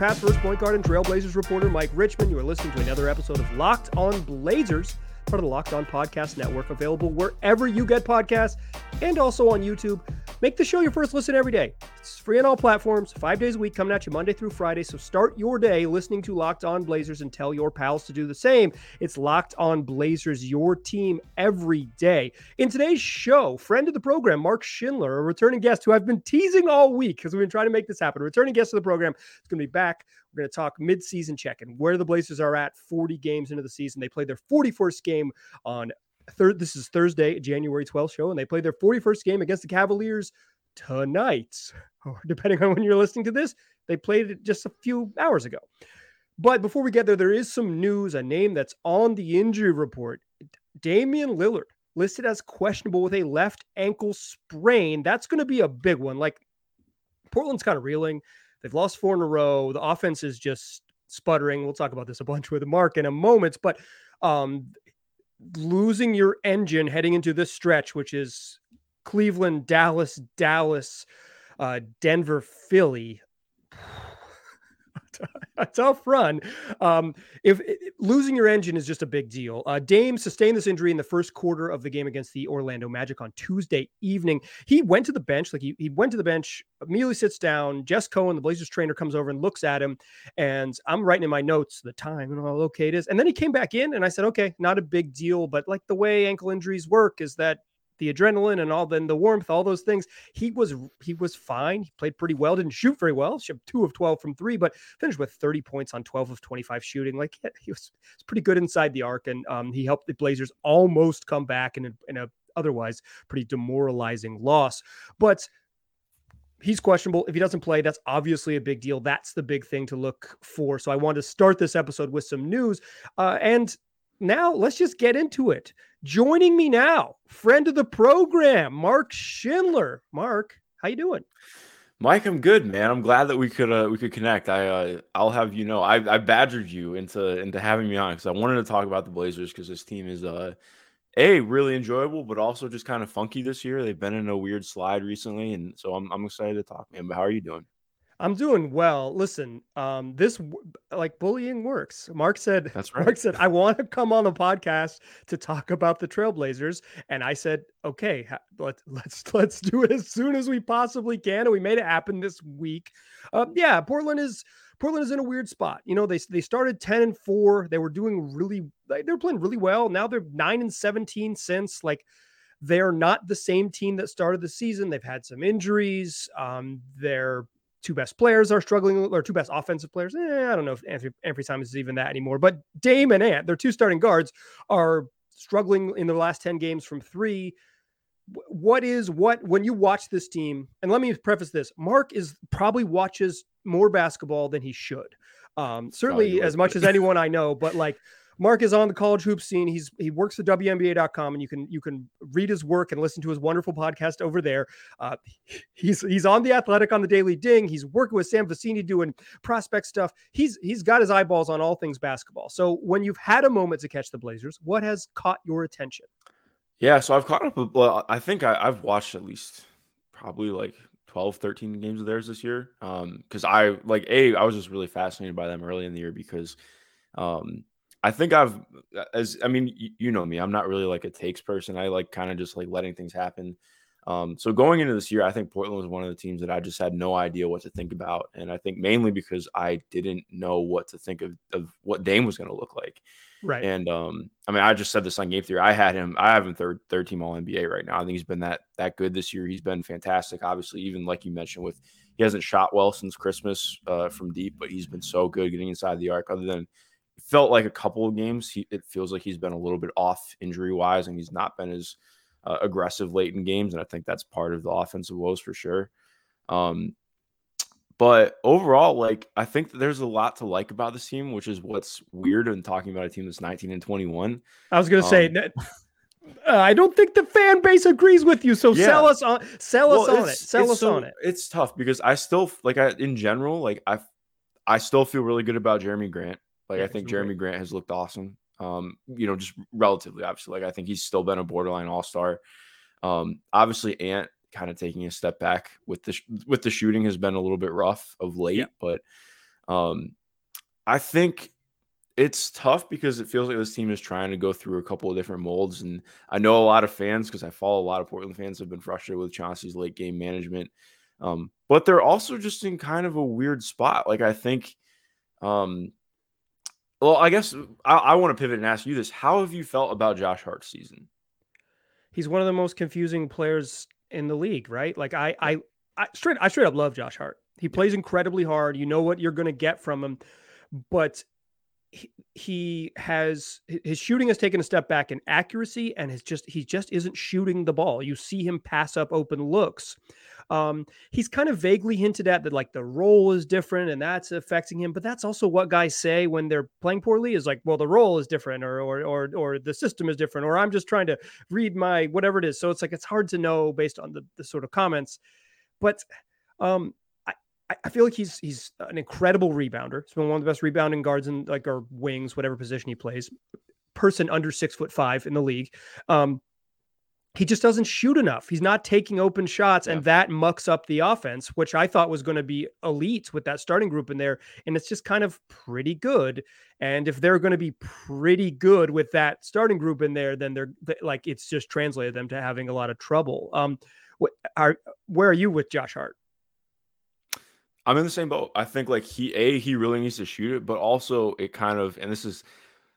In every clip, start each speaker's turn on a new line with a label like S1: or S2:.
S1: First point guard and Trailblazers reporter Mike Richman. You are listening to another episode of Locked On Blazers, part of the Locked On Podcast Network, available wherever you get podcasts and also on YouTube. Make the show your first listen every day. It's free on all platforms, five days a week, coming at you Monday through Friday. So start your day listening to Locked On Blazers and tell your pals to do the same. It's Locked On Blazers, your team every day. In today's show, friend of the program, Mark Schindler, a returning guest who I've been teasing all week because we've been trying to make this happen. A returning guest of the program is going to be back. We're going to talk midseason check and where the Blazers are at 40 games into the season. They played their 41st game on third. This is Thursday, January 12th show, and they played their 41st game against the Cavaliers tonight, or depending on when you're listening to this, they played it just a few hours ago. But before we get there, there is some news, a name that's on the injury report. Damian Lillard listed as questionable with a left ankle sprain. That's going to be a big one. Like Portland's kind of reeling. They've lost four in a row. The offense is just sputtering. We'll talk about this a bunch with Mark in a moment, but um, losing your engine heading into this stretch, which is Cleveland, Dallas, Dallas, uh, Denver, Philly. A tough run. Um, if, losing your engine is just a big deal, uh, Dame sustained this injury in the first quarter of the game against the Orlando Magic on Tuesday evening. He went to the bench, like he, he went to the bench, immediately sits down. Jess Cohen, the Blazers trainer, comes over and looks at him. And I'm writing in my notes the time and how okay it is. And then he came back in, and I said, okay, not a big deal, but like the way ankle injuries work is that the adrenaline and all then the warmth, all those things. He was he was fine. He played pretty well. Didn't shoot very well. Two of twelve from three, but finished with thirty points on twelve of twenty five shooting. Like he was, was pretty good inside the arc, and um, he helped the Blazers almost come back in a, in a otherwise pretty demoralizing loss. But he's questionable. If he doesn't play, that's obviously a big deal. That's the big thing to look for. So I wanted to start this episode with some news. Uh, and now let's just get into it. Joining me now, friend of the program, Mark Schindler. Mark, how you doing?
S2: Mike, I'm good, man. I'm glad that we could uh, we could connect. I uh, I'll have you know I, I badgered you into into having me on because I wanted to talk about the Blazers because this team is uh a really enjoyable but also just kind of funky this year. They've been in a weird slide recently, and so I'm I'm excited to talk, man. But how are you doing?
S1: I'm doing well. Listen, um, this like bullying works. Mark said,
S2: "That's right."
S1: Mark said, "I want to come on the podcast to talk about the Trailblazers," and I said, "Okay, let, let's let's do it as soon as we possibly can." And we made it happen this week. Um, yeah, Portland is Portland is in a weird spot. You know, they they started ten and four. They were doing really, they were playing really well. Now they're nine and seventeen since like they're not the same team that started the season. They've had some injuries. Um, they're two best players are struggling, or two best offensive players. Eh, I don't know if Anthony, Anthony Simons is even that anymore. But Dame and Ant, their two starting guards, are struggling in the last 10 games from three. What is what when you watch this team? And let me preface this Mark is probably watches more basketball than he should. Um, certainly as much as anyone I know, but like Mark is on the college hoop scene. He's he works at WNBA.com, and you can you can read his work and listen to his wonderful podcast over there. Uh, he's he's on the Athletic on the Daily Ding. He's working with Sam Vecenie doing prospect stuff. He's he's got his eyeballs on all things basketball. So when you've had a moment to catch the Blazers, what has caught your attention?
S2: Yeah, so I've caught up. Well, I think I, I've watched at least probably like 12 13 games of theirs this year um because i like a i was just really fascinated by them early in the year because um I think I've uh, as I mean, you, you know me, I'm not really like a takes person. I like kind of just like letting things happen. Um, so going into this year, I think Portland was one of the teams that I just had no idea what to think about, and I think mainly because I didn't know what to think of, of what Dame was going to look like.
S1: Right.
S2: And um, I mean, I just said this on Game Theory. I had him. I have him third third team All NBA right now. I think he's been that that good this year. He's been fantastic. Obviously, even like you mentioned, with he hasn't shot well since Christmas uh, from deep, but he's been so good getting inside the arc. Other than felt like a couple of games, he, it feels like he's been a little bit off injury wise, and he's not been as uh, aggressive late in games. And I think that's part of the offensive woes for sure. Um, but overall, like I think there's a lot to like about this team, which is what's weird in talking about a team that's 19 and 21.
S1: I was gonna um, say that. Uh, I don't think the fan base agrees with you. So yeah. sell us on, sell well, us on it. Sell us so, on it.
S2: It's tough because I still like I in general like I I still feel really good about Jerami Grant. Like yeah, I think Jerami Grant has looked awesome. Um, you know, just relatively obviously. Like I think he's still been a borderline all star. Um, obviously Ant kind of taking a step back with the with the shooting has been a little bit rough of late, yeah. but Um, I think it's tough because it feels like this team is trying to go through a couple of different molds. And I know a lot of fans, because I follow a lot of Portland fans, have been frustrated with Chauncey's late game management. Um, but they're also just in kind of a weird spot. Like, I think, um, well, I guess I, I want to pivot and ask you this. How have you felt about Josh Hart's season?
S1: He's one of the most confusing players in the league, right? Like, I, I, I straight, I straight up love Josh Hart. He plays incredibly hard. You know what you're going to get from him, but he, he has his shooting has taken a step back in accuracy and has just he just isn't shooting the ball. You see him pass up open looks. Um, he's kind of vaguely hinted at that like the role is different and that's affecting him, but that's also what guys say when they're playing poorly is like, well, the role is different or or or or the system is different, or I'm just trying to read my whatever it is. So it's like it's hard to know based on the, the sort of comments. But um, I feel like he's he's an incredible rebounder. He's been one of the best rebounding guards in like or wings, whatever position he plays. Person under six foot five in the league. Um, he just doesn't shoot enough. He's not taking open shots, yeah. and that mucks up the offense, which I thought was going to be elite with that starting group in there. And it's just kind of pretty good. And if they're going to be pretty good with that starting group in there, then they're like it's just translated them to having a lot of trouble. Um, are where are you with Josh Hart?
S2: I'm in the same boat. I think like he a he really needs to shoot it, but also it kind of and this is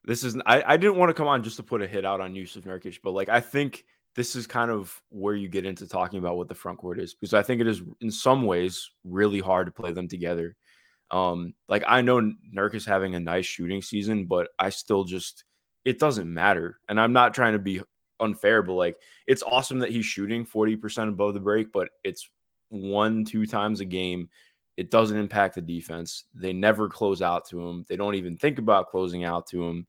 S2: this is I, I didn't want to come on just to put a hit out on Jusuf Nurkic, but like I think this is kind of where you get into talking about what the front court is because I think it is in some ways really hard to play them together. Um, like I know Nurk is having a nice shooting season, but I still just it doesn't matter. And I'm not trying to be unfair, but like it's awesome that he's shooting 40% above the break, but it's one, two times a game it doesn't impact the defense. They never close out to him. They don't even think about closing out to him.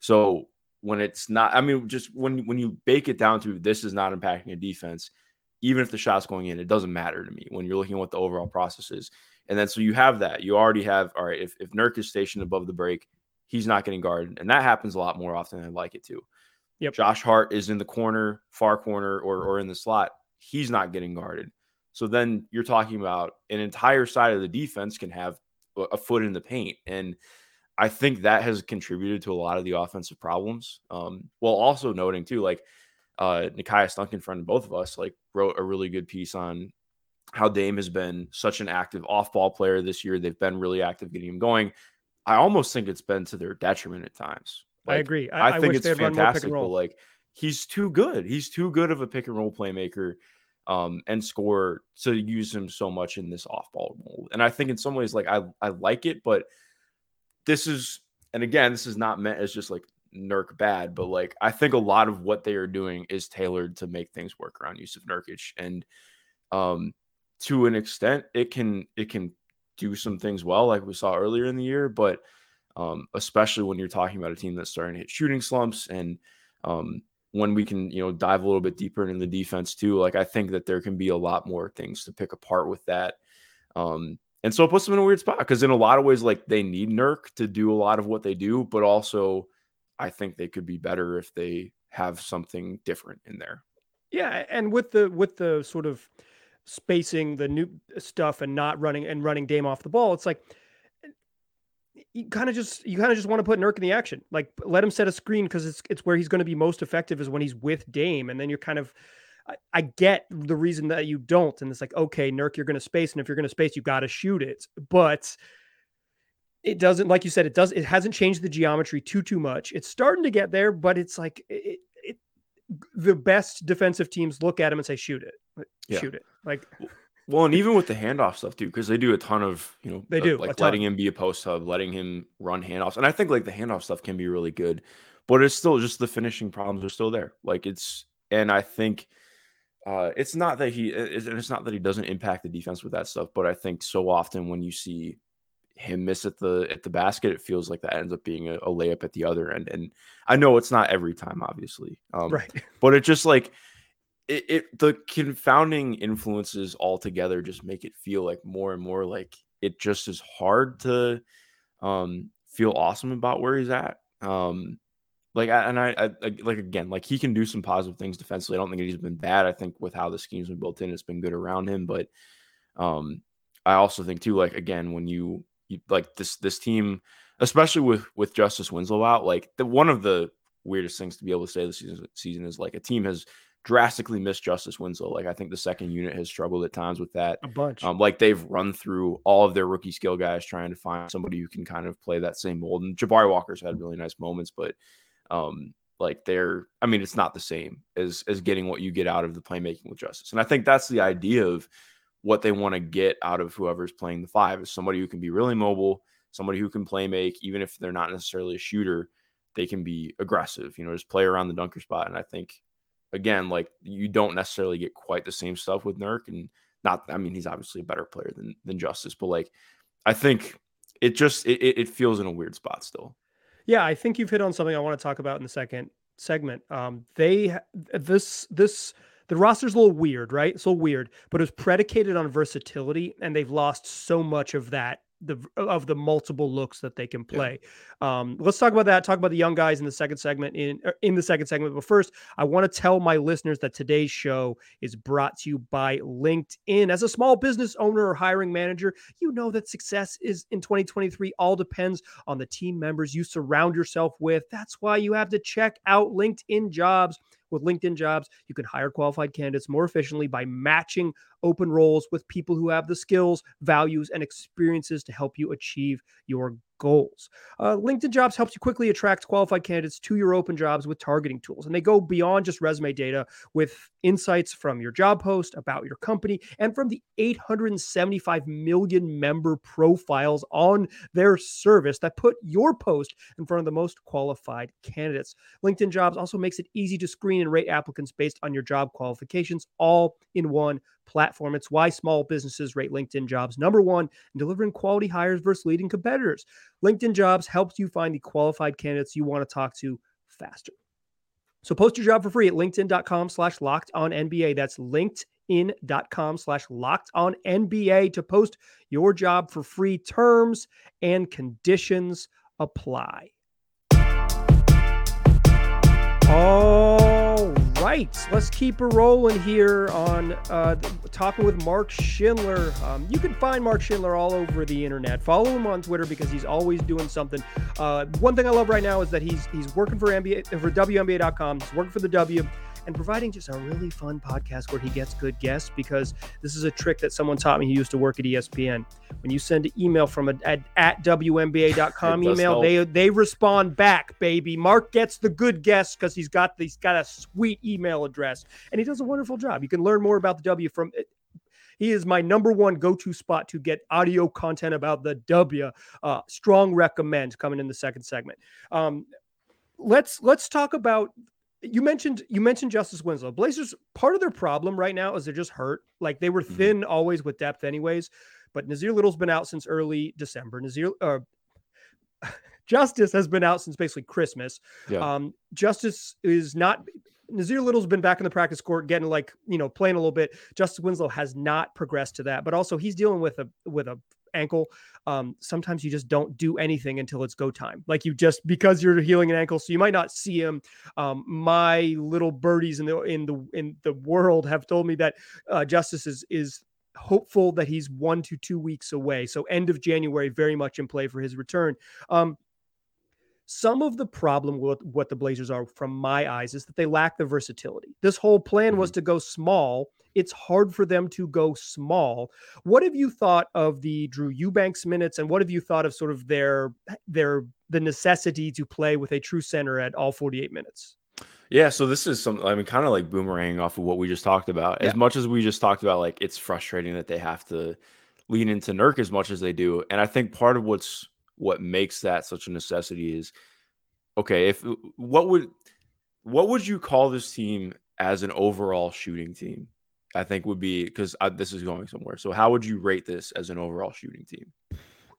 S2: So when it's not, I mean, just when when you bake it down to this is not impacting a defense, even if the shot's going in, it doesn't matter to me when you're looking at what the overall process is. And then so you have that. You already have, all right, if, if Nurk is stationed above the break, he's not getting guarded. And that happens a lot more often than I'd like it to. Yep. Josh Hart is in the corner, far corner, or or in the slot. He's not getting guarded. So then you're talking about an entire side of the defense can have a foot in the paint. And I think that has contributed to a lot of the offensive problems. Um, while also noting too, like uh Nekias Duncan, friend of both of us, like wrote a really good piece on how Dame has been such an active off-ball player this year. They've been really active getting him going. I almost think it's been to their detriment at times.
S1: Like, I agree. I,
S2: I think it's fantastic, but like he's too good. He's too good of a pick and roll playmaker um, and score to use him so much in this off ball mold. And I think in some ways, like I, I like it, but this is, and again, this is not meant as just like Nurk bad, but like I think a lot of what they are doing is tailored to make things work around Jusuf Nurkic. And um, to an extent, it can it can do some things well, like we saw earlier in the year, but um, especially when you're talking about a team that's starting to hit shooting slumps and um, when we can, you know, dive a little bit deeper into the defense too. Like I think that there can be a lot more things to pick apart with that. Um, and so it puts them in a weird spot because in a lot of ways, like they need Nurk to do a lot of what they do, but also I think they could be better if they have something different in there.
S1: Yeah, and with the with the sort of spacing the new uh, stuff and not running and running Dame off the ball, it's like eh, you kind of just you kind of just want to put Nurk in the action. Like let him set a screen because it's it's where he's going to be most effective is when he's with Dame, and then you're kind of. I, I get the reason that you don't, and it's like okay, Nurk, you're going to space, and if you're going to space, you got to shoot it, but it doesn't like you said it does it hasn't changed the geometry too too much. It's starting to get there but it's like it, it the best defensive teams look at him and say shoot it. Yeah. shoot it. Like
S2: well, and even with the handoff stuff too, because they do a ton of you know
S1: they do
S2: like letting him be a post hub, letting him run handoffs, and I think like the handoff stuff can be really good, but it's still just the finishing problems are still there. Like it's and I think uh, it's not that he it's, it's not that he doesn't impact the defense with that stuff, but I think so often when you see him miss at the at the basket, it feels like that ends up being a, a layup at the other end. And I know it's not every time, obviously, um,
S1: right?
S2: But it just like it, it the confounding influences altogether just make it feel like more and more like it just is hard to um feel awesome about where he's at. Um like and I, I, like again like he can do some positive things defensively. I don't think he's been bad. I think with how the scheme's been built in, it's been good around him. But um I also think too like again when you you, like this this team, especially with with Justice Winslow out, like the one of the weirdest things to be able to say this season, season is like a team has drastically missed Justice Winslow. Like I think the second unit has struggled at times with that.
S1: A bunch.
S2: Um, like they've run through all of their rookie skill guys trying to find somebody who can kind of play that same mold. And Jabari Walker's had really nice moments, but um, like they're, I mean, it's not the same as as getting what you get out of the playmaking with Justice. And I think that's the idea of what they want to get out of whoever's playing the five is somebody who can be really mobile, somebody who can play make, even if they're not necessarily a shooter, they can be aggressive, you know, just play around the dunker spot. And I think again, like you don't necessarily get quite the same stuff with Nurk. And not, I mean, he's obviously a better player than than Justice, but like I think it just it, it feels in a weird spot still.
S1: Yeah, I think you've hit on something I want to talk about in the second segment. Um, they this this the roster's a little weird, right? It's a little weird, but it's predicated on versatility, and they've lost so much of that the of the multiple looks that they can play. Yeah. Um, let's talk about that. Talk about the young guys in the second segment. In er, in the second segment, but first, I want to tell my listeners that today's show is brought to you by LinkedIn. As a small business owner or hiring manager, you know that success is in 2023 all depends on the team members you surround yourself with. That's why you have to check out LinkedIn Jobs. With LinkedIn Jobs, you can hire qualified candidates more efficiently by matching open roles with people who have the skills, values, and experiences to help you achieve your goals. Uh, LinkedIn Jobs helps you quickly attract qualified candidates to your open jobs with targeting tools. And they go beyond just resume data with insights from your job post about your company and from the 875 million member profiles on their service that put your post in front of the most qualified candidates. LinkedIn Jobs also makes it easy to screen and rate applicants based on your job qualifications, all in one platform. It's why small businesses rate LinkedIn jobs number one in delivering quality hires versus leading competitors. LinkedIn jobs helps you find the qualified candidates you want to talk to faster. So post your job for free at LinkedIn.com slash locked on NBA. That's LinkedIn.com slash locked on NBA to post your job for free. Terms and conditions apply. All right, let's keep it rolling here on uh, talking with Mark Schindler. Um, you can find Mark Schindler all over the internet. Follow him on Twitter because he's always doing something. Uh, one thing I love right now is that he's he's working for NBA for WNBA.com. He's working for the W and providing just a really fun podcast where he gets good guests because this is a trick that someone taught me. He used to work at ESPN. When you send an email from a, at, at WNBA.com email, help. they they respond back, baby. Mark gets the good guests because he's got he's got a sweet email address and he does a wonderful job. You can learn more about the W from he is my number one go-to spot to get audio content about the W. Uh, strong recommend coming in the second segment. Um, let's let's talk about you mentioned you mentioned Justice Winslow. Blazers part of their problem right now is they're just hurt. Like they were mm-hmm. thin mm-hmm. always with depth, anyways. But Nassir Little's been out since early December. Nassir uh, Justice has been out since basically Christmas. Yeah. Um, Justice is not. Nassir Little's been back in the practice court, getting like you know playing a little bit. Justice Winslow has not progressed to that, but also he's dealing with a with a ankle, um, sometimes you just don't do anything until it's go time. Like you just because you're healing an ankle, so you might not see him. Um, my little birdies in the in the in the world have told me that uh, Justice is is hopeful that he's one to two weeks away. So end of January, very much in play for his return. Um, some of the problem with what the Blazers are, from my eyes, is that they lack the versatility. This whole plan was mm-hmm. to go small it's hard for them to go small. What have you thought of the Drew Eubanks minutes, and what have you thought of sort of their their the necessity to play with a true center at all 48 minutes?
S2: Yeah, so this is some I mean kind of like boomerang off of what we just talked about. Yeah. As much as we just talked about like it's frustrating that they have to lean into Nurk as much as they do. And I think part of what's what makes that such a necessity is okay, if uh, what would what would you call this team as an overall shooting team? I think would be because uh, this is going somewhere. So, how would you rate this as an overall shooting team?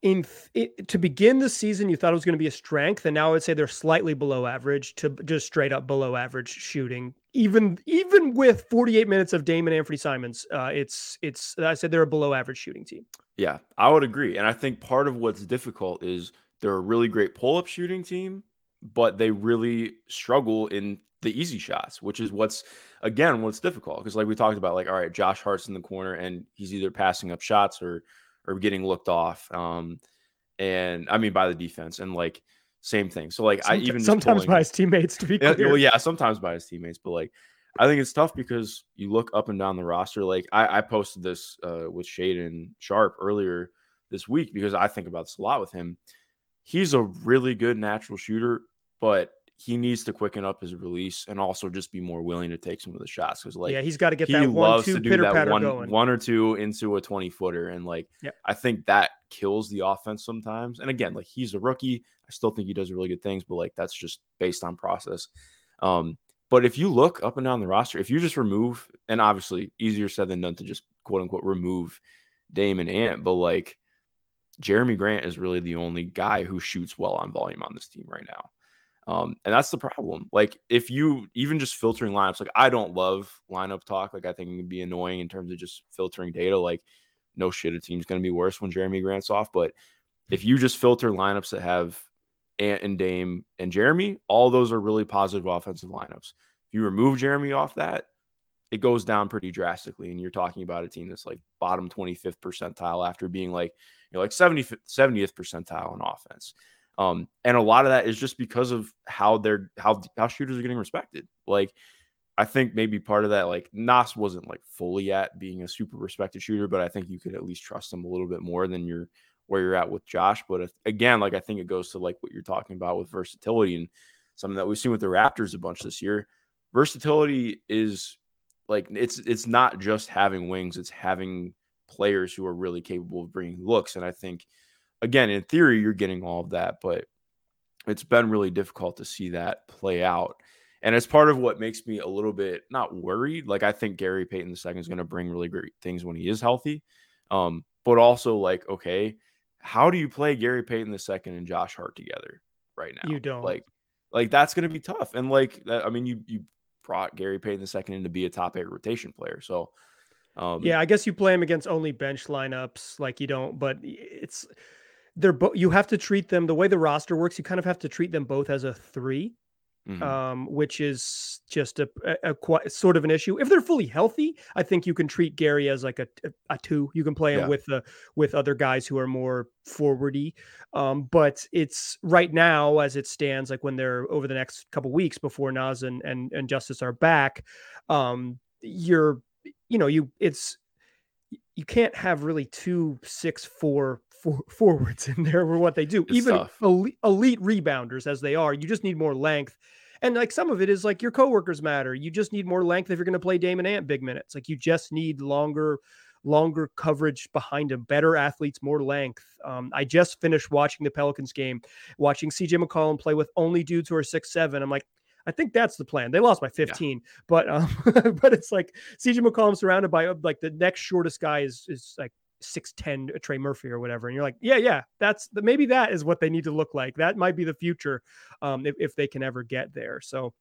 S1: In it, to begin the season, you thought it was going to be a strength, and now I would say they're slightly below average to just straight up below average shooting. Even even with 48 minutes of Damon Anthony Simons, uh, it's it's I said they're a below average shooting team.
S2: Yeah, I would agree, and I think part of what's difficult is they're a really great pull up shooting team, but they really struggle in the easy shots, which is what's again what's difficult because like we talked about, like all right, Josh Hart's in the corner and he's either passing up shots or or getting looked off. Um, and I mean by the defense, and like same thing. So like
S1: sometimes,
S2: I even
S1: sometimes
S2: pulling,
S1: by his teammates to be clear.
S2: yeah, well, yeah, sometimes by his teammates, but like I think it's tough because you look up and down the roster. Like I, I posted this uh, with Shaedon Sharpe earlier this week because I think about this a lot with him. He's a really good natural shooter, but he needs to quicken up his release and also just be more willing to take some of the shots because like
S1: yeah, he's got to get
S2: he
S1: that one
S2: loves
S1: two
S2: to do
S1: pitter
S2: that
S1: patter
S2: one
S1: going.
S2: one or two into a 20 footer and like
S1: Yep.
S2: I think that kills the offense sometimes. And again, like he's a rookie. I still think he does really good things, but like that's just based on process. Um, but if you look up and down the roster, if you just remove, and obviously easier said than done to just quote unquote remove Dame and Ant, but like Jerami Grant is really the only guy who shoots well on volume on this team right now. Um, and that's the problem. Like, if you even just filtering lineups, like I don't love lineup talk. Like, I think it can be annoying in terms of just filtering data. Like, no shit, a team's going to be worse when Jerami Grant's off. But if you just filter lineups that have Ant and Dame and Jerami, all those are really positive offensive lineups. If you remove Jerami off that, it goes down pretty drastically. And you're talking about a team that's like bottom 25th percentile after being like, you know, like 70, 70th percentile in offense. Um, and a lot of that is just because of how they're how how shooters are getting respected. Like, I think maybe part of that, like Nas wasn't like fully at being a super respected shooter, but I think you could at least trust him a little bit more than you're where you're at with Josh. But if, again, like I think it goes to like what you're talking about with versatility and something that we've seen with the Raptors a bunch this year. Versatility is like it's it's not just having wings; it's having players who are really capable of bringing looks. And I think again, in theory, you're getting all of that, but it's been really difficult to see that play out. And it's part of what makes me a little bit not worried. Like I think Gary Payton II is going to bring really great things when he is healthy. Um, but also like, okay, how do you play Gary Payton II and Josh Hart together right now?
S1: You don't.
S2: like like that's going to be tough. And like that, I mean, you you brought Gary Payton II in to be a top eight rotation player, so um,
S1: yeah, I guess you play him against only bench lineups, like you don't. But it's they're both. You have to treat them the way the roster works. You kind of have to treat them both as a 3
S2: mhm.
S1: um, which is just a, a, a quite sort of an issue. If they're fully healthy, I think you can treat Gary as like a, a, a two. You can play him
S2: Yeah.
S1: with the with other guys who are more forwardy. Um, but it's right now as it stands, like when they're over the next couple weeks before Nas and and, and Justice are back, um, you're you know you it's you can't have really two six four four forwards in there for what they do.
S2: It's
S1: even elite, elite rebounders as they are you just need more length. And like some of it is like your coworkers matter. You just need more length if you're going to play Damon Ant big minutes. Like you just need longer longer coverage behind him better athletes more length. Um, i just finished watching the pelicans game watching cj mccollum play with only dudes who are six seven. I'm like I think that's the plan. They lost by 15, but um, but it's like CJ McCollum surrounded by uh, like the next shortest guy is is like 6'10 Trey Murphy or whatever. And you're like, yeah, yeah, that's the, maybe that is what they need to look like. That might be the future um, if, if they can ever get there. So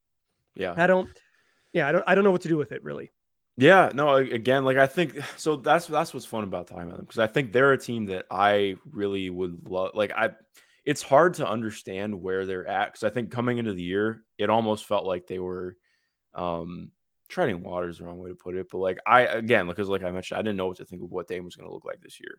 S2: yeah.
S1: I don't, yeah, I don't, I don't know what to do with it really.
S2: Yeah, no, again, like I think so that's that's what's fun about talking about them because I think they're a team that I really would love. Like I, it's hard to understand where they're at because I think coming into the year, it almost felt like they were um treading water is the wrong way to put it, but like I again, because like I mentioned, I didn't know what to think of what Dame was going to look like this year.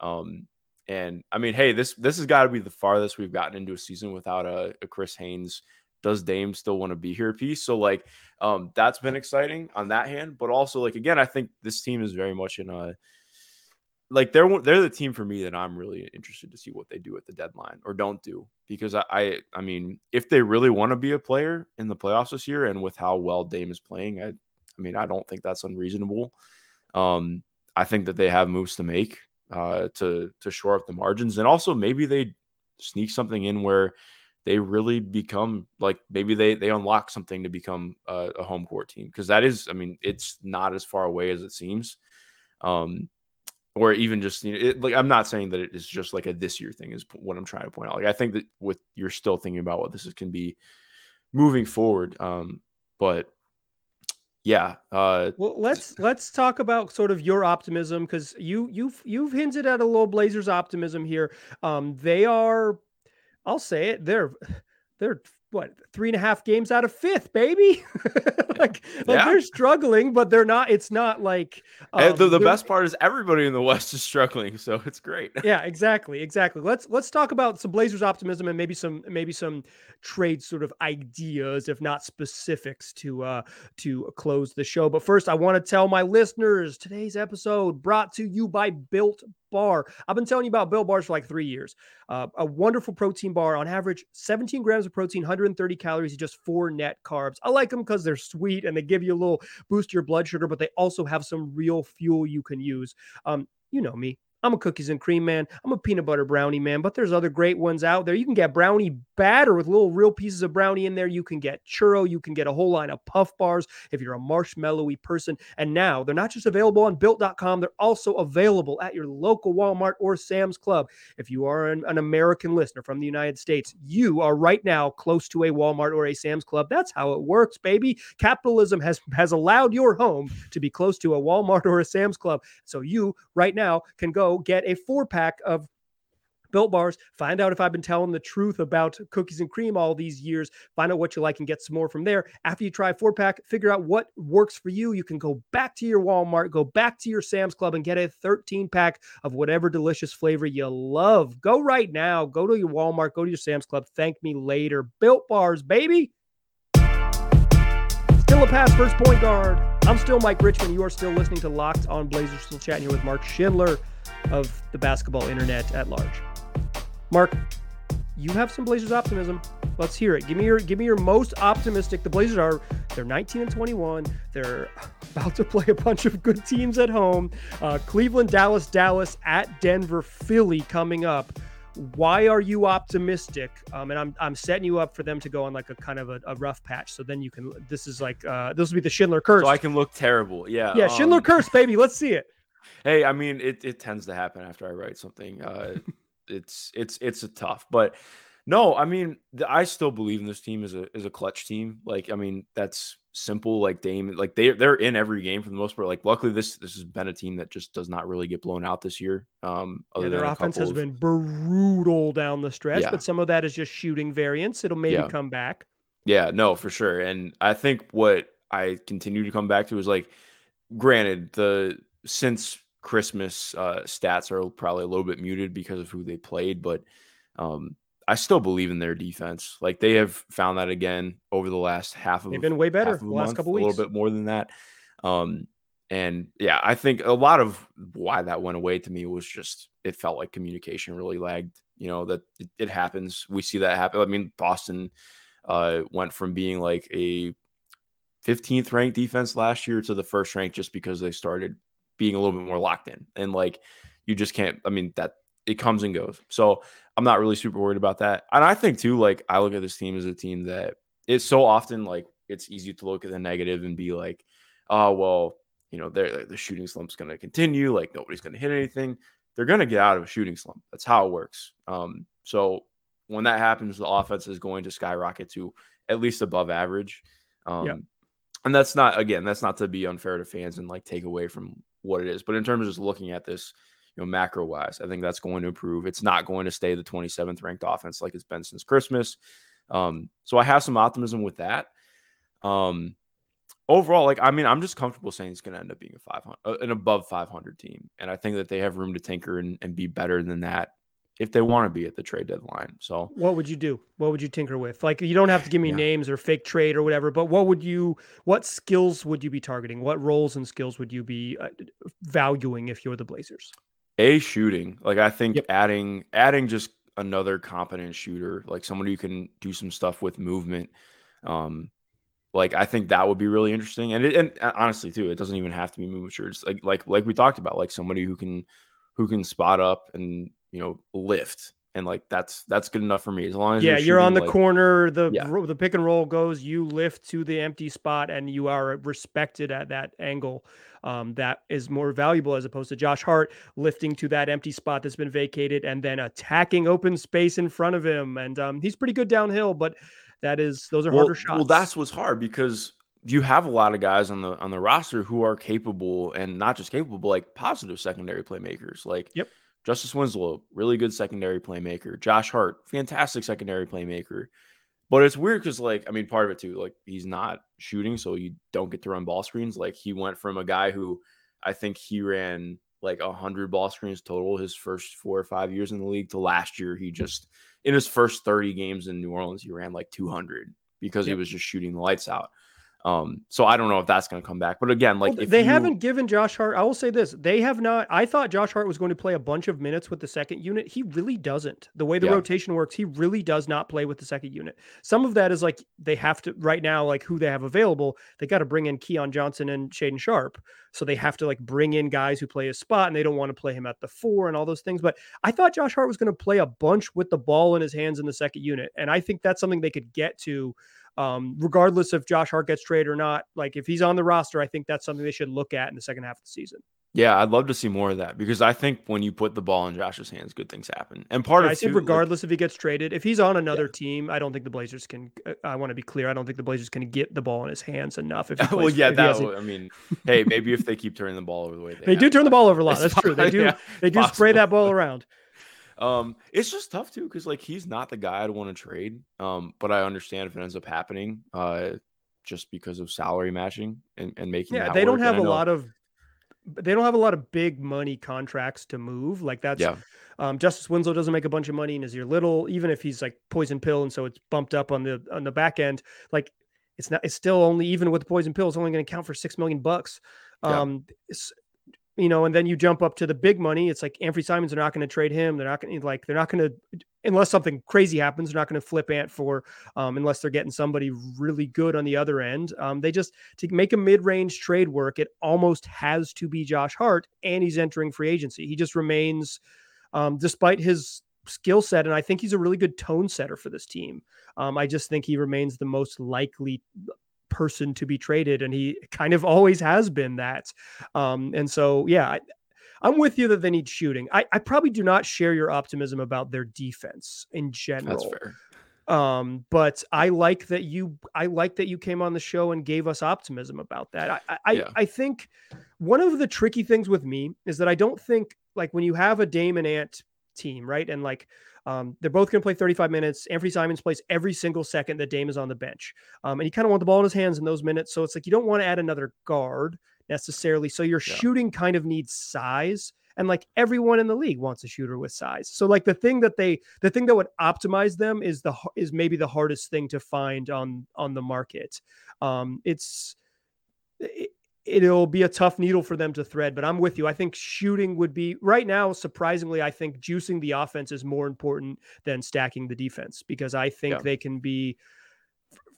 S2: Um, and I mean, hey, this this has got to be the farthest we've gotten into a season without a, a Chris Haynes. Does Dame still want to be here piece? So like um that's been exciting on that hand, but also like again, I think this team is very much in a like they're they're the team for me that I'm really interested to see what they do at the deadline or don't do because I I, I mean if they really want to be a player in the playoffs this year and with how well Dame is playing, I I mean I don't think that's unreasonable. Um, I think that they have moves to make uh, to to shore up the margins and also maybe they sneak something in where they really become like maybe they they unlock something to become a, a home court team because that is I mean it's not as far away as it seems. Um, or even just you know, it, like I'm not saying that it is just like a this year thing is what I'm trying to point out. Like I think that with you're still thinking about what this is, can be moving forward. Um, but yeah, uh,
S1: Well, let's let's talk about sort of your optimism because you you've you've hinted at a little Blazers optimism here. Um, they are, I'll say it, they're they're what three and a half games out of fifth, baby. like, like
S2: Yeah.
S1: they're struggling, but they're not. It's not like
S2: the,
S1: um,
S2: the best part is everybody in the West is struggling, so it's great.
S1: yeah, exactly, exactly. Let's let's talk about some Blazers optimism and maybe some maybe some trade sort of ideas, if not specifics, to uh to close the show. But first, I want to tell my listeners today's episode brought to you by Built Bar. I've been telling you about Built Bars for like three years. Uh, a wonderful protein bar on average, 17 grams of protein, 130 calories, just four net carbs. I like them because they're sweet and they give you a little boost to your blood sugar, but they also have some real fuel you can use. Um, you know me. I'm a cookies and cream man. I'm a peanut butter brownie man, but there's other great ones out there. You can get brownie batter with little real pieces of brownie in there. You can get churro. You can get a whole line of puff bars if you're a marshmallowy person. And now they're not just available on built.com, they're also available at your local Walmart or Sam's Club. If you are an, an American listener from the United States, you are right now close to a Walmart or a Sam's Club. That's how it works, baby. Capitalism has has allowed your home to be close to a Walmart or a Sam's Club. So you right now can go get a four pack of Built Bars. Find out if I've been telling the truth about cookies and cream all these years. Find out what you like and get some more from there. After you try four pack, figure out what works for you. You can go back to your Walmart, go back to your Sam's Club, and get a 13 pack of whatever delicious flavor you love. Go right now. Go to your Walmart, go to your Sam's Club. Thank me later. Built Bars, baby. Still a pass, first point guard. I'm still Mike Richman. You are still listening to Locked on Blazers. Still chatting here with Mark Schindler of the basketball internet at large. Mark, you have some Blazers optimism. Let's hear it. Give me your give me your most optimistic. The Blazers are they're 19 and 21. They're about to play a bunch of good teams at home. Uh, Cleveland, Dallas, Dallas at Denver, Philly coming up. Why are you optimistic? Um, and I'm I'm setting you up for them to go on like a kind of a, a rough patch. So then you can. This is like uh, this will be the Schindler curse.
S2: So I can look terrible. Yeah.
S1: yeah, Schindler
S2: um,
S1: curse, baby. Let's see it.
S2: Hey, I mean, it, it tends to happen after I write something. Uh, it's it's it's a tough, but no, I mean, the, I still believe in this team as a as a clutch team. Like, I mean, that's simple. Like Dame, like they they're in every game for the most part. Like, luckily this this has been a team that just does not really get blown out this year. Um, other
S1: Yeah, their offense has
S2: of-
S1: been brutal down the stretch,
S2: Yeah.
S1: but some of that is just shooting variance. It'll maybe
S2: Yeah.
S1: come back.
S2: Yeah, no, for sure. And I think what I continue to come back to is like, granted, the since Christmas uh, stats are probably a little bit muted because of who they played, but um, I still believe in their defense. Like they have found that again over the last half of
S1: They've been way better the
S2: a
S1: last
S2: month,
S1: couple
S2: a little bit more than that. Um, and yeah, I think a lot of why that went away to me was just it felt like communication really lagged. You know that it, it happens. We see that happen. I mean, Boston uh, went from being like a 15th ranked defense last year to the first rank just because they started being a little bit more locked in. And like you just can't. I mean that it comes and goes. So I'm not really super worried about that. And I think too, like I look at this team as a team that it's so often like it's easy to look at the negative and be like, oh well, you know, they're, the shooting slump's going to continue. Like nobody's going to hit anything. They're going to get out of a shooting slump. That's how it works. Um, so when that happens, the offense is going to skyrocket to at least above average. Um,
S1: Yep.
S2: And that's not again, that's not to be unfair to fans and like take away from what it is, but in terms of just looking at this, you know, macro wise, I think that's going to improve. It's not going to stay the 27th ranked offense like it's been since Christmas. Um, so I have some optimism with that. Um, overall, like I mean, I'm just comfortable saying it's going to end up being a 500, uh, an above 500 team, and I think that they have room to tinker and, and be better than that if they want to be at the trade deadline. So
S1: What would you do? What would you tinker with? Like you don't have to give me
S2: Yeah.
S1: names or fake trade or whatever, but what would you what skills would you be targeting? What roles and skills would you be uh, valuing if you're the Blazers?
S2: a shooting, like I think
S1: Yep.
S2: adding adding just another competent shooter, like someone who can do some stuff with movement. Um, like I think that would be really interesting. And it, and uh, honestly too, it doesn't even have to be movement shooters. Like like like we talked about, like somebody who can who can spot up and you know lift. And like that's that's good enough for me as long as
S1: Yeah,
S2: they're
S1: you're on the
S2: like-
S1: corner, the
S2: Yeah.
S1: the pick and roll goes, you lift to the empty spot and you are respected at that angle. Um, that is more valuable as opposed to Josh Hart lifting to that empty spot that's been vacated and then attacking open space in front of him. And um, he's pretty good downhill, but that is those are
S2: well,
S1: harder shots.
S2: Well, that's what's hard because you have a lot of guys on the on the roster who are capable and not just capable, but like positive secondary playmakers. Like
S1: Yep.
S2: Justice Winslow, really good secondary playmaker. Josh Hart, fantastic secondary playmaker. But it's weird because, like, I mean, part of it too, like, he's not shooting, so you don't get to run ball screens. Like, he went from a guy who I think he ran like a hundred ball screens total his first four or five years in the league to last year he hmm. just in his first 30 games in New Orleans he ran like 200 because yep. he was just shooting the lights out. Um, so I don't know if that's going to come back. But again, like
S1: well, they
S2: you...
S1: haven't given Josh Hart. I will say this: they have not. I thought Josh Hart was going to play a bunch of minutes with the second unit. He really doesn't. The way the yeah. rotation works, he really does not play with the second unit. Some of that is like they have to right now, like who they have available. They got to bring in Keon Johnson and Shaedon Sharpe, so they have to like bring in guys who play a spot, and they don't want to play him at the four and all those things. But I thought Josh Hart was going to play a bunch with the ball in his hands in the second unit, and I think that's something they could get to um, regardless if Josh Hart gets traded or not. Like if he's on the roster, I think that's something they should look at in the second half of the season.
S2: Yeah, I'd love to see more of that because I think when you put the ball in Josh's hands, good things happen. And part yeah, of
S1: I think regardless like, if he gets traded, if he's on another yeah. team, I don't think the Blazers can. Uh, I want to be clear. I don't think the Blazers can get the ball in his hands enough. If
S2: well, yeah, that. I mean, hey, maybe if they keep turning the ball over the way they,
S1: they do turn the ball over a lot. That's true. They do. Yeah, they do possible. spray that ball around.
S2: Um, it's just tough too because like he's not the guy I'd want to trade. Um, but I understand if it ends up happening, uh, just because of salary matching and, and making.
S1: Yeah, they don't have a lot of. They don't have a lot of big money contracts to move. Like that's. Yeah. Um, Justice Winslow doesn't make a bunch of money, and you're Little, even if he's like poison pill, and so it's bumped up on the on the back end. Like it's not. It's still only even with the poison pill, it's only going to count for six million bucks. Um, yeah you know, and then you jump up to the big money. It's like Anthony Simons are not going to trade him. They're not going to like they're not going to unless something crazy happens. They're not going to flip Ant for um, unless they're getting somebody really good on the other end. Um, they just to make a mid range trade work, it almost has to be Josh Hart, and he's entering free agency. He just remains, um, despite his skill set, and I think he's a really good tone setter for this team. Um, I just think he remains the most likely person to be traded, and he kind of always has been that. Um, and so, yeah, I, I'm with you that they need shooting. I, I probably do not share your optimism about their defense in general.
S2: That's fair.
S1: Um, but I like that you I like that you came on the show and gave us optimism about that. I I, yeah. I think one of the tricky things with me is that I don't think like when you have a Dame and Ant team, right? And like um, they're both going to play 35 minutes. Anthony Simons plays every single second that Dame is on the bench. Um, and you kind of want the ball in his hands in those minutes. So it's like you don't want to add another guard necessarily. So your yeah. shooting kind of needs size. And like everyone in the league wants a shooter with size. So like the thing that they the thing that would optimize them is the is maybe the hardest thing to find on on the market. Um, it's it, it'll be a tough needle for them to thread. But I'm with you. I think shooting would be right now, surprisingly, I think juicing the offense is more important than stacking the defense because I think yeah. they can be.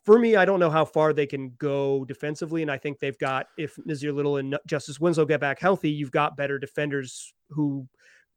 S1: For me, I don't know how far they can go defensively, and I think they've got if Nassir Little and Justice Winslow get back healthy, you've got better defenders who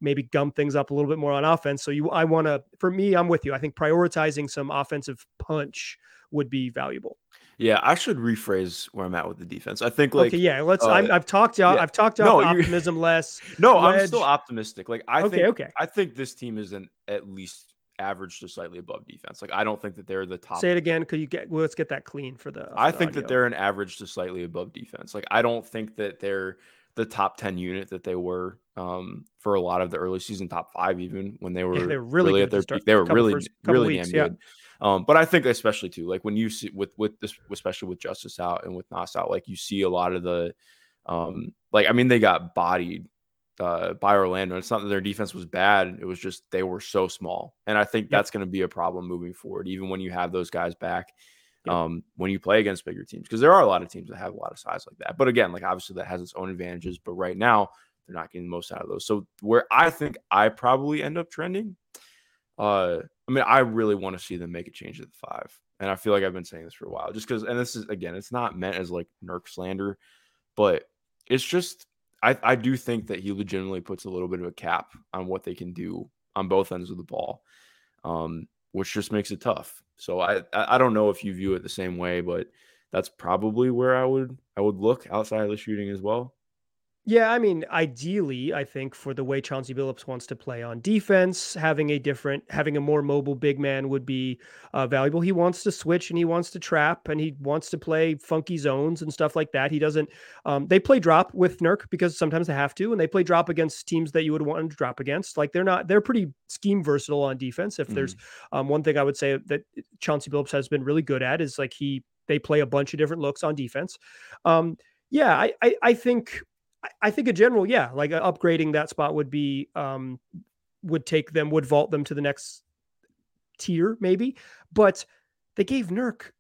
S1: maybe gum things up a little bit more on offense. So you, I want to. For me, I'm with you. I think prioritizing some offensive punch would be valuable.
S2: Yeah, I should rephrase where I'm at with the defense. I think like
S1: okay, yeah. Let's. Uh, i have talked to. Yeah. I've talked to no, optimism less.
S2: No. I'm still optimistic. Like I okay, think. Okay. I think this team is an at least average to slightly above defense. Like I don't think that they're the top.
S1: Say it again. Could you get? Well, let's get that clean for the. For
S2: I
S1: the
S2: think audio. that they're an average to slightly above defense. Like I don't think that they're the top 10 unit that they were um, for a lot of the early season top five, even when they were, yeah, they were really, really at their peak. They were really, first, really weeks, damn good. Um, but I think especially too, like when you see with with this, especially with Justice out and with Nas out, like you see a lot of the, um, like I mean they got bodied uh, by Orlando. It's not that their defense was bad; it was just they were so small, and I think yep. that's going to be a problem moving forward, even when you have those guys back. Yep. Um, when you play against bigger teams, because there are a lot of teams that have a lot of size like that. But again, like obviously that has its own advantages. But right now, they're not getting the most out of those. So where I think I probably end up trending, uh, I mean, I really want to see them make a change at the five. And I feel like I've been saying this for a while, just because, and this is again, it's not meant as like Nurk slander, but it's just, I, I do think that he legitimately puts a little bit of a cap on what they can do on both ends of the ball, um, which just makes it tough. So I, I don't know if you view it the same way, but that's probably where I would, I would look outside of the shooting as well.
S1: Yeah, I mean, ideally, I think for the way Chauncey Billups wants to play on defense, having a different, having a more mobile big man would be uh, valuable. He wants to switch and he wants to trap and he wants to play funky zones and stuff like that. He doesn't. Um, they play drop with Nurk because sometimes they have to, and they play drop against teams that you would want to drop against. Like they're not, they're pretty scheme versatile on defense. If mm. there's um, one thing I would say that Chauncey Billups has been really good at is like he they play a bunch of different looks on defense. Um, yeah, I, I, I think I think in general, yeah, like uh, upgrading that spot would be um would take them would vault them to the next tier maybe, but they gave Nurk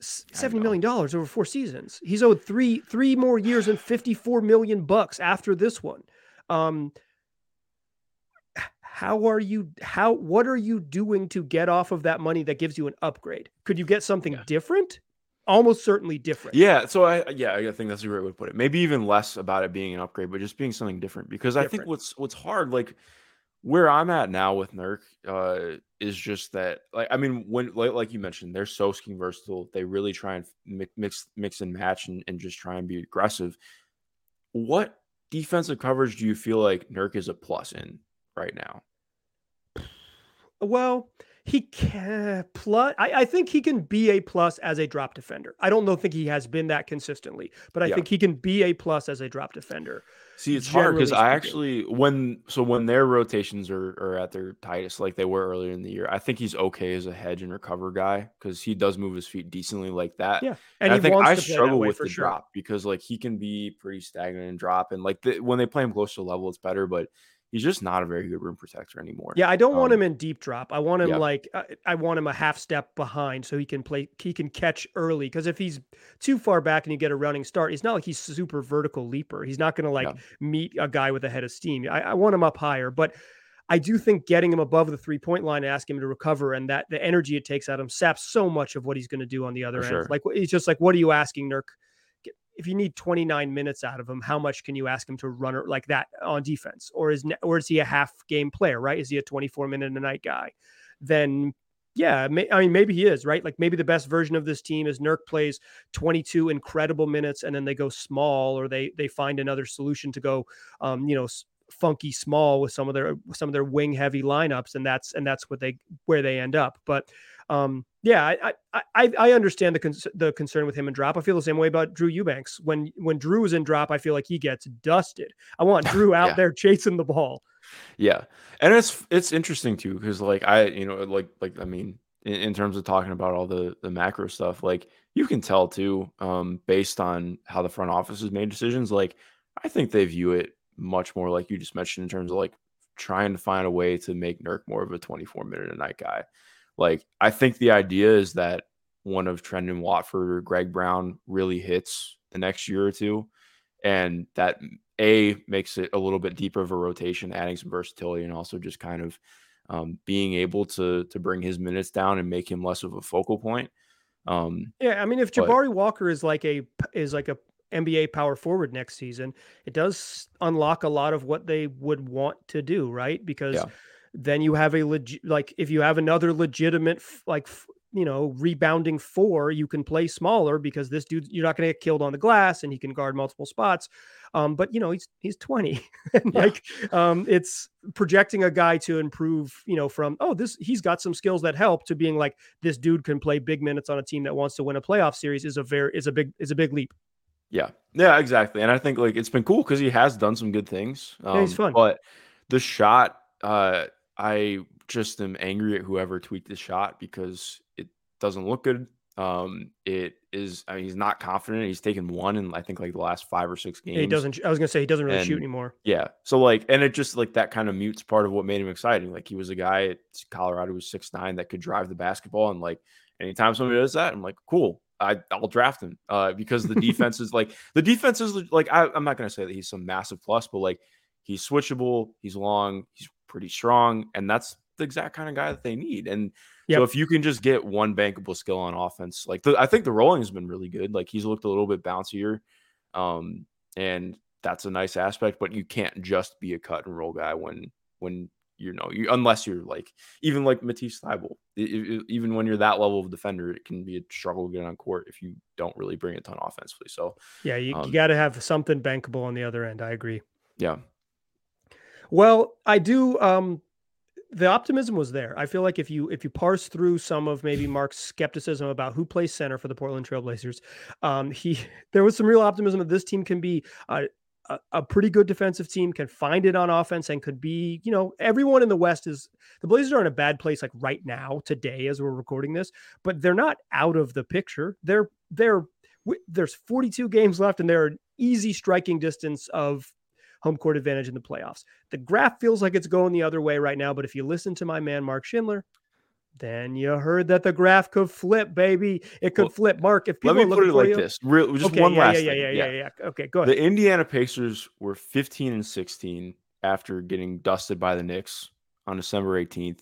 S1: seventy million dollars over four seasons. He's owed three three more years and fifty four million bucks after this one. Um, how are you? How what are you doing to get off of that money that gives you an upgrade? Could you get something yeah. different? Almost certainly different.
S2: Yeah. So I yeah, I think that's a great way to put it. Maybe even less about it being an upgrade, but just being something different. Because different. I think what's what's hard, like where I'm at now with Nurk, uh, is just that like I mean, when like, like you mentioned, they're so scheme versatile. They really try and mix mix and match and, and just try and be aggressive. What defensive coverage do you feel like Nurk is a plus in right now?
S1: Well, he can plus. I, I, think he can be a plus as a drop defender. I don't know think he has been that consistently, but I yeah. think he can be a plus as a drop defender.
S2: See, it's hard because I actually when so when their rotations are, are at their tightest, like they were earlier in the year, I think he's okay as a hedge and recover guy because he does move his feet decently like that.
S1: Yeah,
S2: and, and I think I struggle with the sure. drop because like he can be pretty stagnant and drop, and like the, when they play him close to level, it's better, but he's just not a very good rim protector anymore.
S1: Yeah, I don't um, want him in deep drop. I want him yeah. like I, I, want him a half step behind so he can play he can catch early because if he's too far back and you get a running start, it's not like he's super vertical leaper. He's not going to like yeah. meet a guy with a head of steam. I, I want him up higher, but I do think getting him above the three point line and asking him to recover and that the energy it takes out of him saps so much of what he's going to do on the other For end. Sure. Like it's just like, what are you asking Nurk? If you need 29 minutes out of him, how much can you ask him to run like that on defense? Or is or is he a half game player, right? Is he a 24 minute a night guy? Then yeah, I mean maybe he is, right? Like maybe the best version of this team is Nurk plays 22 incredible minutes and then they go small or they they find another solution to go um, you know, funky small with some of their some of their wing heavy lineups and that's and that's what they where they end up. But um, yeah, I, I I understand the con- the concern with him and drop. I feel the same way about Drew Eubanks. When when Drew is in drop, I feel like he gets dusted. I want Drew out yeah. there chasing the ball.
S2: Yeah, and it's it's interesting too because like I you know like like I mean in, in, terms of talking about all the the macro stuff, like you can tell too, um, based on how the front office has made decisions. Like I think they view it much more like you just mentioned in terms of like trying to find a way to make Nurk more of a 24 minute a night guy. Like, I think the idea is that one of Trendon Watford or Greg Brown really hits the next year or two. And that A makes it a little bit deeper of a rotation, adding some versatility and also just kind of um, being able to to bring his minutes down and make him less of a focal point. Um,
S1: yeah, I mean, if Jabari but, Walker is like a is like a NBA power forward next season, it does unlock a lot of what they would want to do, right? Because yeah then you have a legit like if you have another legitimate like you know rebounding four you can play smaller because this dude you're not going to get killed on the glass and he can guard multiple spots. Um, but you know he's he's 20 and yeah. like um, it's projecting a guy to improve you know from oh this he's got some skills that help to being like this dude can play big minutes on a team that wants to win a playoff series is a very is a big is a big leap.
S2: Yeah. Yeah exactly. And i think like it's been cool because he has done some good things.
S1: Um, yeah, he's fun.
S2: but the shot uh I just am angry at whoever tweaked the shot because it doesn't look good. Um, it is. I mean, he's not confident. He's taken one in I think like the last five or six games.
S1: he doesn't. I was gonna say he doesn't really
S2: and,
S1: shoot anymore.
S2: Yeah. So like, and it just like that kind of mutes part of what made him exciting. Like he was a guy at Colorado who's six nine that could drive the basketball, and like anytime somebody does that, I'm like, cool. I, I'll draft him uh, because the defense is like the defense is like I, I'm not gonna say that he's some massive plus, but like he's switchable, he's long, he's pretty strong, and that's the exact kind of guy that they need. And yep. so if you can just get one bankable skill on offense, like the, I think the rolling has been really good. Like he's looked a little bit bouncier, um, and that's a nice aspect. But you can't just be a cut and roll guy when when you know, you, unless you're like even like Matisse Thybulle, even when you're that level of defender, it can be a struggle to get on court if you don't really bring a ton offensively. So
S1: yeah, you, um, you got to have something bankable on the other end. I agree.
S2: Yeah.
S1: Well, I do. Um, the optimism was there. I feel like if you if you parse through some of maybe Mark's skepticism about who plays center for the Portland Trailblazers, um, he there was some real optimism that this team can be a, a, pretty good defensive team, can find it on offense, and could be you know everyone in the West is the Blazers are in a bad place like right now today as we're recording this, but they're not out of the picture. They're they're there's 42 games left and they're an easy striking distance of home court advantage in the playoffs. The graph feels like it's going the other way right now, but if you listen to my man Mark Schindler, then you heard that the graph could flip, baby. It could well, flip. Mark, if people
S2: let me put it like
S1: you,
S2: this, Real, just okay, one
S1: yeah,
S2: last
S1: yeah,
S2: thing.
S1: Yeah, yeah, yeah, yeah. Okay, go ahead.
S2: The Indiana Pacers were 15 and 16 after getting dusted by the Knicks on December 18th.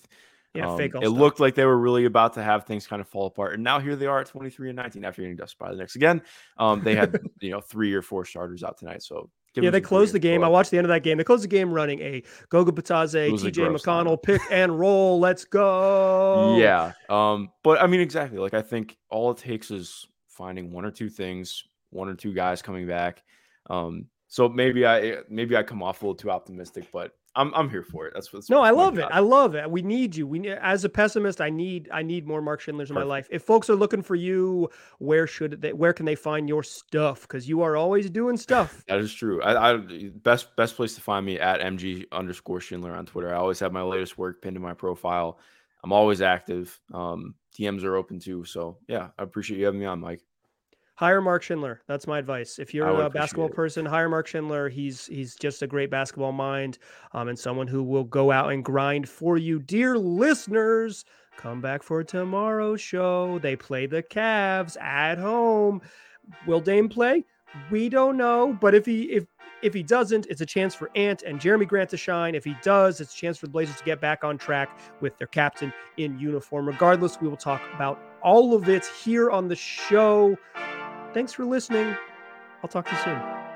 S1: Yeah, um, fake.
S2: it stuff. looked like they were really about to have things kind of fall apart, and now here they are at 23 and 19 after getting dusted by the Knicks again. Um, they had you know three or four starters out tonight, so
S1: yeah, they closed the game. I watched the end of that game. They closed the game running a Goga Bitadze, TJ McConnell pick and roll. Let's go.
S2: Yeah. Um, but I mean, exactly. Like I think all it takes is finding one or two things, one or two guys coming back. Um, so maybe I maybe I come off a little too optimistic, but I'm I'm here for it. That's what's
S1: no. I love it. I love it. We need you. We need, as a pessimist. I need I need more Mark Schindlers in Perfect. my life. If folks are looking for you, where should they? Where can they find your stuff? Because you are always doing stuff.
S2: that is true. I, I best best place to find me at mg underscore Schindler on Twitter. I always have my latest work pinned to my profile. I'm always active. Um, DMs are open too. So yeah, I appreciate you having me on, Mike
S1: hire Mark Schindler. That's my advice. If you're a basketball person, hire Mark Schindler. He's he's just a great basketball mind, um, and someone who will go out and grind for you, dear listeners. Come back for tomorrow's show. They play the Cavs at home. Will Dame play? We don't know, but if he if if he doesn't, it's a chance for Ant and Jerami Grant to shine. If he does, it's a chance for the Blazers to get back on track with their captain in uniform. Regardless, we will talk about all of it here on the show. Thanks for listening. I'll talk to you soon.